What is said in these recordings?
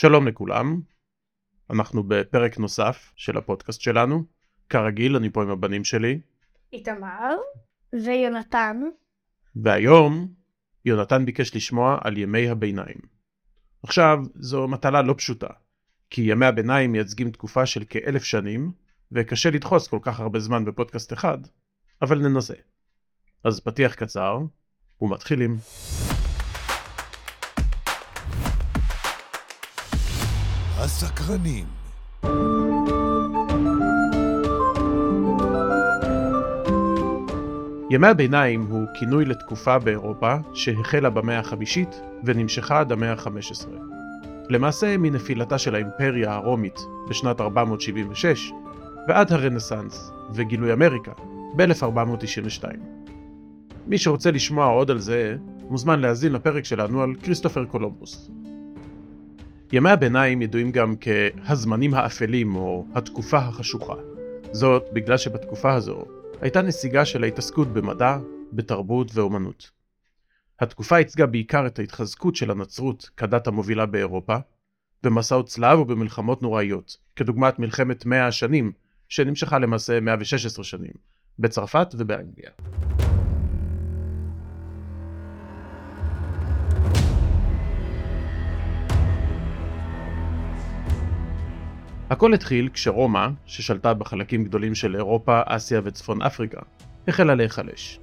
שלום לכולם, אנחנו בפרק נוסף של הפודקאסט שלנו. כרגיל, אני פה עם הבנים שלי. איתמר ויונתן. והיום, יונתן ביקש לשמוע על ימי הביניים. עכשיו, זו מטלה לא פשוטה, כי ימי הביניים מייצגים תקופה של כאלף שנים, וקשה לדחוס כל כך הרבה זמן בפודקאסט אחד, אבל ננסה. אז פתיח קצר, ומתחילים. הסקרנים. ימי הביניים הוא כינוי לתקופה באירופה שהחלה במאה החמישית ונמשכה עד המאה ה-15. למעשה מנפילתה של האימפריה הרומית בשנת 476 ועד הרנסאנס וגילוי אמריקה ב-1492. מי שרוצה לשמוע עוד על זה, מוזמן להאזין לפרק שלנו על כריסטופר קולומבוס. ימי הביניים ידועים גם כהזמנים האפלים או התקופה החשוכה. זאת בגלל שבתקופה הזו הייתה נסיגה של ההתעסקות במדע, בתרבות ואומנות. התקופה ייצגה בעיקר את ההתחזקות של הנצרות כדת המובילה באירופה, במסעות צלב ובמלחמות נוראיות, כדוגמת מלחמת מאה השנים, שנמשכה למעשה 116 שנים, בצרפת ובאנגליה. הכל התחיל כשרומא, ששלטה בחלקים גדולים של אירופה, אסיה וצפון אפריקה, החלה להיחלש.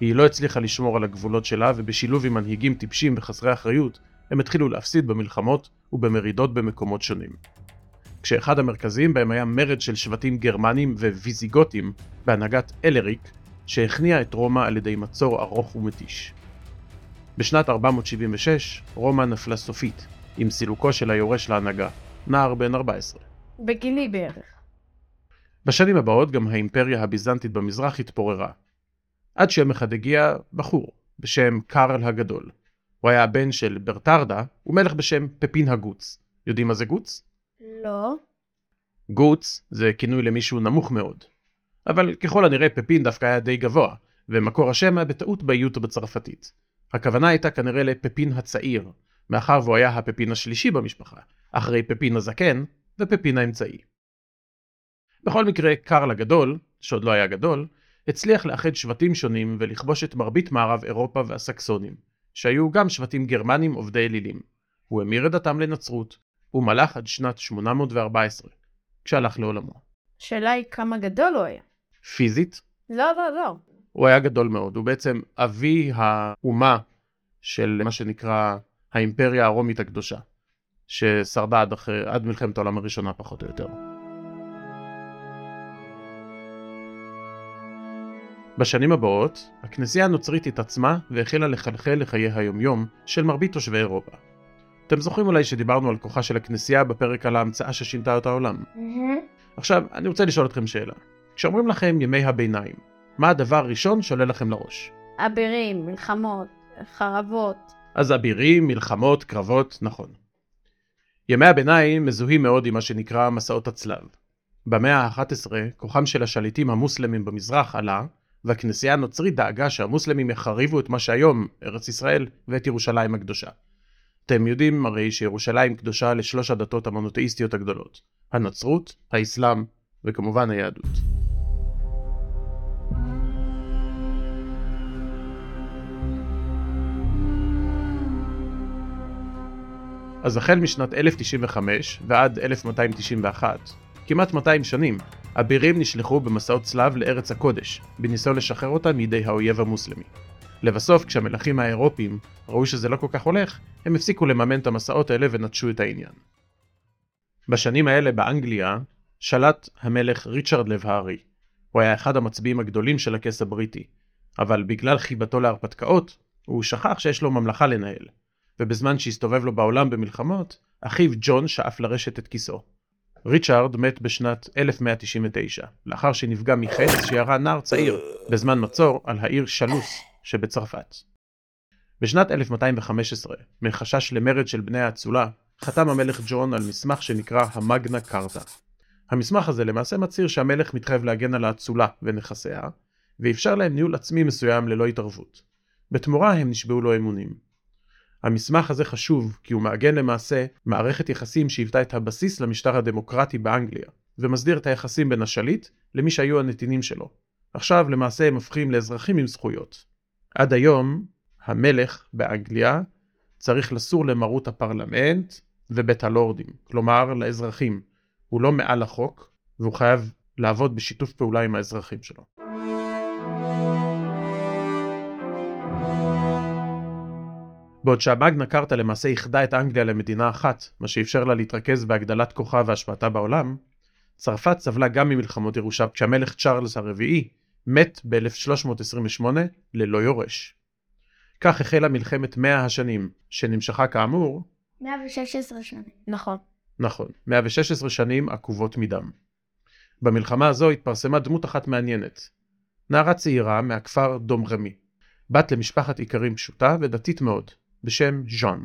היא לא הצליחה לשמור על הגבולות שלה ובשילוב עם מנהיגים טיפשים וחסרי אחריות, הם התחילו להפסיד במלחמות ובמרידות במקומות שונים. כשאחד המרכזיים בהם היה מרד של שבטים גרמנים וויזיגותים בהנהגת אלריק, שהכניע את רומא על ידי מצור ארוך ומתיש. בשנת 476 רומא נפלה סופית, עם סילוקו של היורש להנהגה, נער בן 14. בגילי בערך. בשנים הבאות גם האימפריה הביזנטית במזרח התפוררה. עד שיום אחד הגיע בחור בשם קארל הגדול. הוא היה הבן של ברטרדה ומלך בשם פפין הגוץ. יודעים מה זה גוץ? לא. גוץ זה כינוי למישהו נמוך מאוד. אבל ככל הנראה פפין דווקא היה די גבוה, ומקור השם היה בטעות באיות בצרפתית. הכוונה הייתה כנראה לפפין הצעיר, מאחר והוא היה הפפין השלישי במשפחה, אחרי פפין הזקן, ופפין האמצעי. בכל מקרה, קארל הגדול, שעוד לא היה גדול, הצליח לאחד שבטים שונים ולכבוש את מרבית מערב אירופה והסקסונים, שהיו גם שבטים גרמנים עובדי אלילים. הוא המיר את דתם לנצרות, ומלך עד שנת 814, כשהלך לעולמו. השאלה היא כמה גדול הוא היה. פיזית, לא, לא, לא. הוא היה גדול מאוד, הוא בעצם אבי האומה של מה שנקרא האימפריה הרומית הקדושה. ששרדה עד, אחרי, עד מלחמת העולם הראשונה פחות או יותר. בשנים הבאות, הכנסייה הנוצרית התעצמה והחלה לחלחל לחיי היומיום של מרבית תושבי אירופה. אתם זוכרים אולי שדיברנו על כוחה של הכנסייה בפרק על ההמצאה ששינתה את העולם. Mm-hmm. עכשיו, אני רוצה לשאול אתכם שאלה. כשאומרים לכם ימי הביניים, מה הדבר הראשון שעולה לכם לראש? אבירים, מלחמות, חרבות. אז אבירים, מלחמות, קרבות, נכון. ימי הביניים מזוהים מאוד עם מה שנקרא מסעות הצלב. במאה ה-11 כוחם של השליטים המוסלמים במזרח עלה, והכנסייה הנוצרית דאגה שהמוסלמים יחריבו את מה שהיום ארץ ישראל ואת ירושלים הקדושה. אתם יודעים הרי שירושלים קדושה לשלוש הדתות המונותאיסטיות הגדולות, הנצרות, האסלאם וכמובן היהדות. אז החל משנת 1095 ועד 1291, כמעט 200 שנים, אבירים נשלחו במסעות צלב לארץ הקודש, בניסיון לשחרר אותה מידי האויב המוסלמי. לבסוף, כשהמלכים האירופים ראו שזה לא כל כך הולך, הם הפסיקו לממן את המסעות האלה ונטשו את העניין. בשנים האלה באנגליה שלט המלך ריצ'רד לב הארי. הוא היה אחד המצביעים הגדולים של הכס הבריטי, אבל בגלל חיבתו להרפתקאות, הוא שכח שיש לו ממלכה לנהל, ובזמן שהסתובב לו בעולם במלחמות, אחיו ג'ון שאף לרשת את כיסאו. ריצ'ארד מת בשנת 1199, לאחר שנפגע מחץ שירה נער צעיר בזמן מצור על העיר שלוס שבצרפת. בשנת 1215, מחשש למרד של בני האצולה, חתם המלך ג'ון על מסמך שנקרא המגנה קרטה. המסמך הזה למעשה מצהיר שהמלך מתחייב להגן על האצולה ונכסיה, ואפשר להם ניהול עצמי מסוים ללא התערבות. בתמורה הם נשבעו לו אמונים. המסמך הזה חשוב כי הוא מעגן למעשה מערכת יחסים שהיוותה את הבסיס למשטר הדמוקרטי באנגליה, ומסדיר את היחסים בין השליט למי שהיו הנתינים שלו. עכשיו למעשה הם הופכים לאזרחים עם זכויות. עד היום, המלך באנגליה צריך לסור למרות הפרלמנט ובית הלורדים, כלומר לאזרחים. הוא לא מעל החוק, והוא חייב לעבוד בשיתוף פעולה עם האזרחים שלו. בעוד שהמגנה קרטה למעשה איחדה את אנגליה למדינה אחת, מה שאפשר לה להתרכז בהגדלת כוחה והשפעתה בעולם, צרפת סבלה גם ממלחמות ירושה כשהמלך צ'ארלס הרביעי מת ב-1328 ללא יורש. כך החלה מלחמת מאה השנים, שנמשכה כאמור 116 שנים. נכון. נכון, 116 שנים עקובות מדם. במלחמה הזו התפרסמה דמות אחת מעניינת. נערה צעירה מהכפר דום רמי, בת למשפחת איכרים פשוטה ודתית מאוד, בשם ז'אן.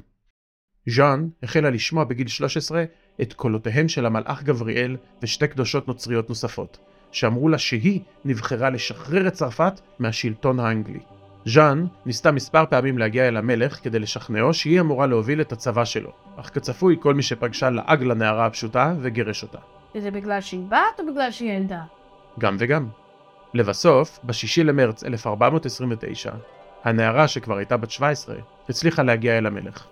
ז'אן החלה לשמוע בגיל 13 את קולותיהם של המלאך גבריאל ושתי קדושות נוצריות נוספות, שאמרו לה שהיא נבחרה לשחרר את צרפת מהשלטון האנגלי. ז'אן ניסתה מספר פעמים להגיע אל המלך כדי לשכנעו שהיא אמורה להוביל את הצבא שלו, אך כצפוי כל מי שפגשה לעג לנערה הפשוטה וגירש אותה. זה בגלל שהיא בת או בגלל שהיא ילדה? גם וגם. לבסוף, ב-6 למרץ 1429, הנערה שכבר הייתה בת 17, הצליחה להגיע אל המלך.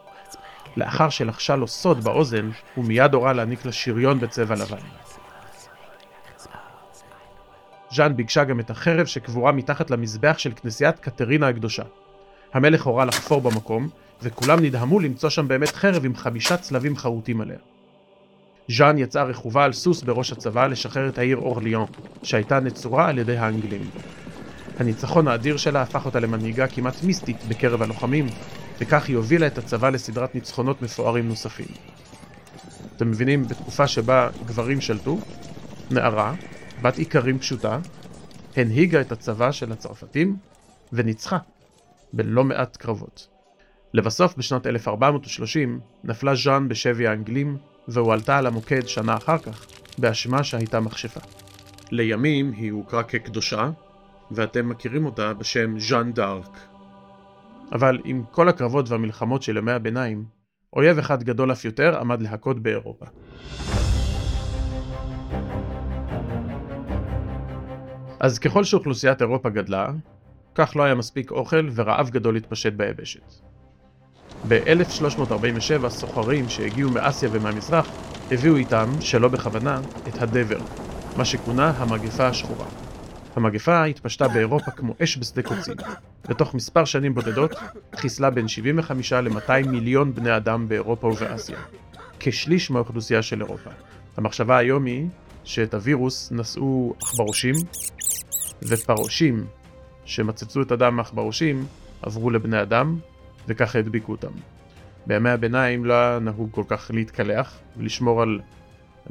לאחר שלחשה לו סוד באוזן, הוא מיד הורה להעניק לה שריון בצבע לבן. ז'אן ביקשה גם את החרב שקבורה מתחת למזבח של כנסיית קטרינה הקדושה. המלך הורה לחפור במקום, וכולם נדהמו למצוא שם באמת חרב עם חמישה צלבים חרוטים עליה. ז'אן יצאה רכובה על סוס בראש הצבא לשחרר את העיר אורליאון, שהייתה נצורה על ידי האנגלים. הניצחון האדיר שלה הפך אותה למנהיגה כמעט מיסטית בקרב הלוחמים, וכך היא הובילה את הצבא לסדרת ניצחונות מפוארים נוספים. אתם מבינים, בתקופה שבה גברים שלטו, נערה, בת איכרים פשוטה, הנהיגה את הצבא של הצרפתים וניצחה בלא מעט קרבות. לבסוף בשנת 1430 נפלה ז'אן בשבי האנגלים והועלתה על המוקד שנה אחר כך באשמה שהייתה מכשפה. לימים היא הוכרה כקדושה ואתם מכירים אותה בשם ז'אן דארק. אבל עם כל הקרבות והמלחמות של ימי הביניים, אויב אחד גדול אף יותר עמד להכות באירופה. אז ככל שאוכלוסיית אירופה גדלה, כך לא היה מספיק אוכל ורעב גדול התפשט ביבשת. ב-1347 סוחרים שהגיעו מאסיה ומהמזרח הביאו איתם, שלא בכוונה, את הדבר, מה שכונה המגפה השחורה. המגפה התפשטה באירופה כמו אש בשדה קוצים. בתוך מספר שנים בודדות חיסלה בין 75 ל-200 מיליון בני אדם באירופה ובאסיה. כשליש מהאוכלוסייה של אירופה. המחשבה היום היא שאת הווירוס נשאו עכברושים, ופרושים שמצצו את הדם מעכברושים עברו לבני אדם, וככה הדביקו אותם. בימי הביניים לא היה נהוג כל כך להתקלח ולשמור על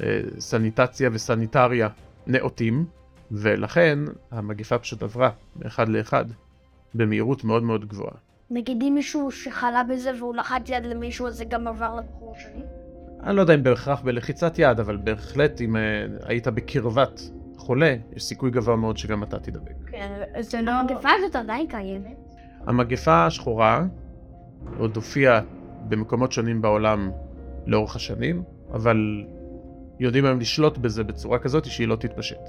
אה, סניטציה וסניטריה נאותים, ולכן המגפה פשוט עברה מאחד לאחד במהירות מאוד מאוד גבוהה. נגיד אם מישהו שחלה בזה והוא לחץ יד למישהו, אז זה גם עבר לבחור שלי? אני לא יודע אם בהכרח בלחיצת יד, אבל בהחלט אם uh, היית בקרבת חולה, יש סיכוי גבוה מאוד שגם אתה תדבק. כן, זה לא... המגפה הזאת עדיין קיימת. המגפה השחורה עוד הופיעה במקומות שונים בעולם לאורך השנים, אבל יודעים היום לשלוט בזה בצורה כזאת שהיא לא תתפשט.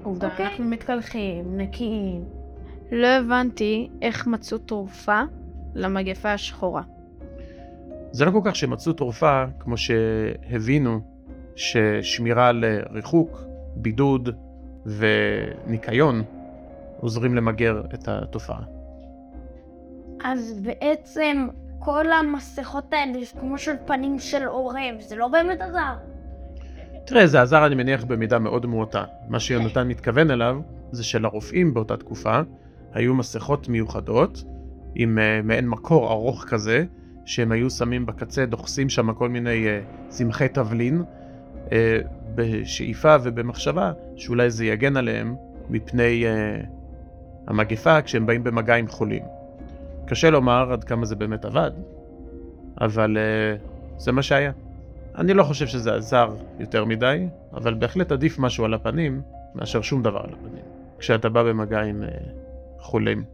אה, עובדה, אוקיי. אנחנו מתקלחים, נקיים. לא הבנתי איך מצאו תרופה למגפה השחורה. זה לא כל כך שמצאו תרופה כמו שהבינו ששמירה על אה, ריחוק, בידוד וניקיון עוזרים למגר את התופעה. אז בעצם כל המסכות האלה, זה כמו של פנים של עורב, זה לא באמת עזר. תראה, זה עזר אני מניח במידה מאוד מועטה. מה שיונתן מתכוון אליו זה שלרופאים באותה תקופה היו מסכות מיוחדות עם uh, מעין מקור ארוך כזה, שהם היו שמים בקצה, דוחסים שם כל מיני uh, צמחי תבלין, uh, בשאיפה ובמחשבה שאולי זה יגן עליהם מפני uh, המגפה כשהם באים במגע עם חולים. קשה לומר עד כמה זה באמת עבד, אבל uh, זה מה שהיה. אני לא חושב שזה עזר יותר מדי, אבל בהחלט עדיף משהו על הפנים מאשר שום דבר על הפנים, כשאתה בא במגע עם uh, חולים.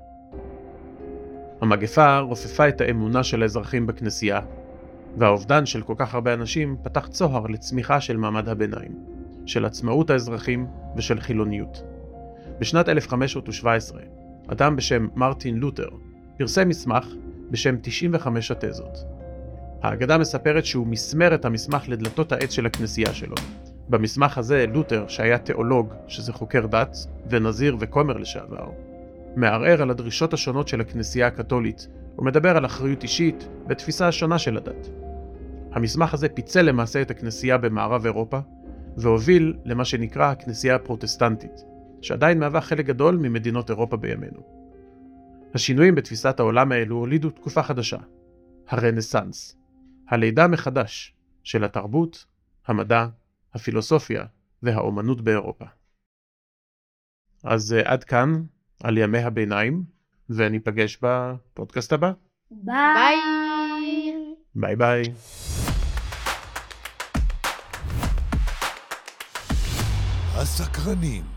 המגפה רופפה את האמונה של האזרחים בכנסייה, והאובדן של כל כך הרבה אנשים פתח צוהר לצמיחה של מעמד הביניים, של עצמאות האזרחים ושל חילוניות. בשנת 1517, אדם בשם מרטין לותר פרסם מסמך בשם 95 התזות. האגדה מספרת שהוא מסמר את המסמך לדלתות העץ של הכנסייה שלו. במסמך הזה לותר, שהיה תיאולוג, שזה חוקר דת, ונזיר וכומר לשעבר, מערער על הדרישות השונות של הכנסייה הקתולית, ומדבר על אחריות אישית ותפיסה השונה של הדת. המסמך הזה פיצל למעשה את הכנסייה במערב אירופה, והוביל למה שנקרא הכנסייה הפרוטסטנטית, שעדיין מהווה חלק גדול ממדינות אירופה בימינו. השינויים בתפיסת העולם האלו הולידו תקופה חדשה, הרנסאנס, הלידה מחדש של התרבות, המדע, הפילוסופיה והאומנות באירופה. אז uh, עד כאן על ימי הביניים, וניפגש בפודקאסט הבא. ביי. ביי ביי. הסקרנים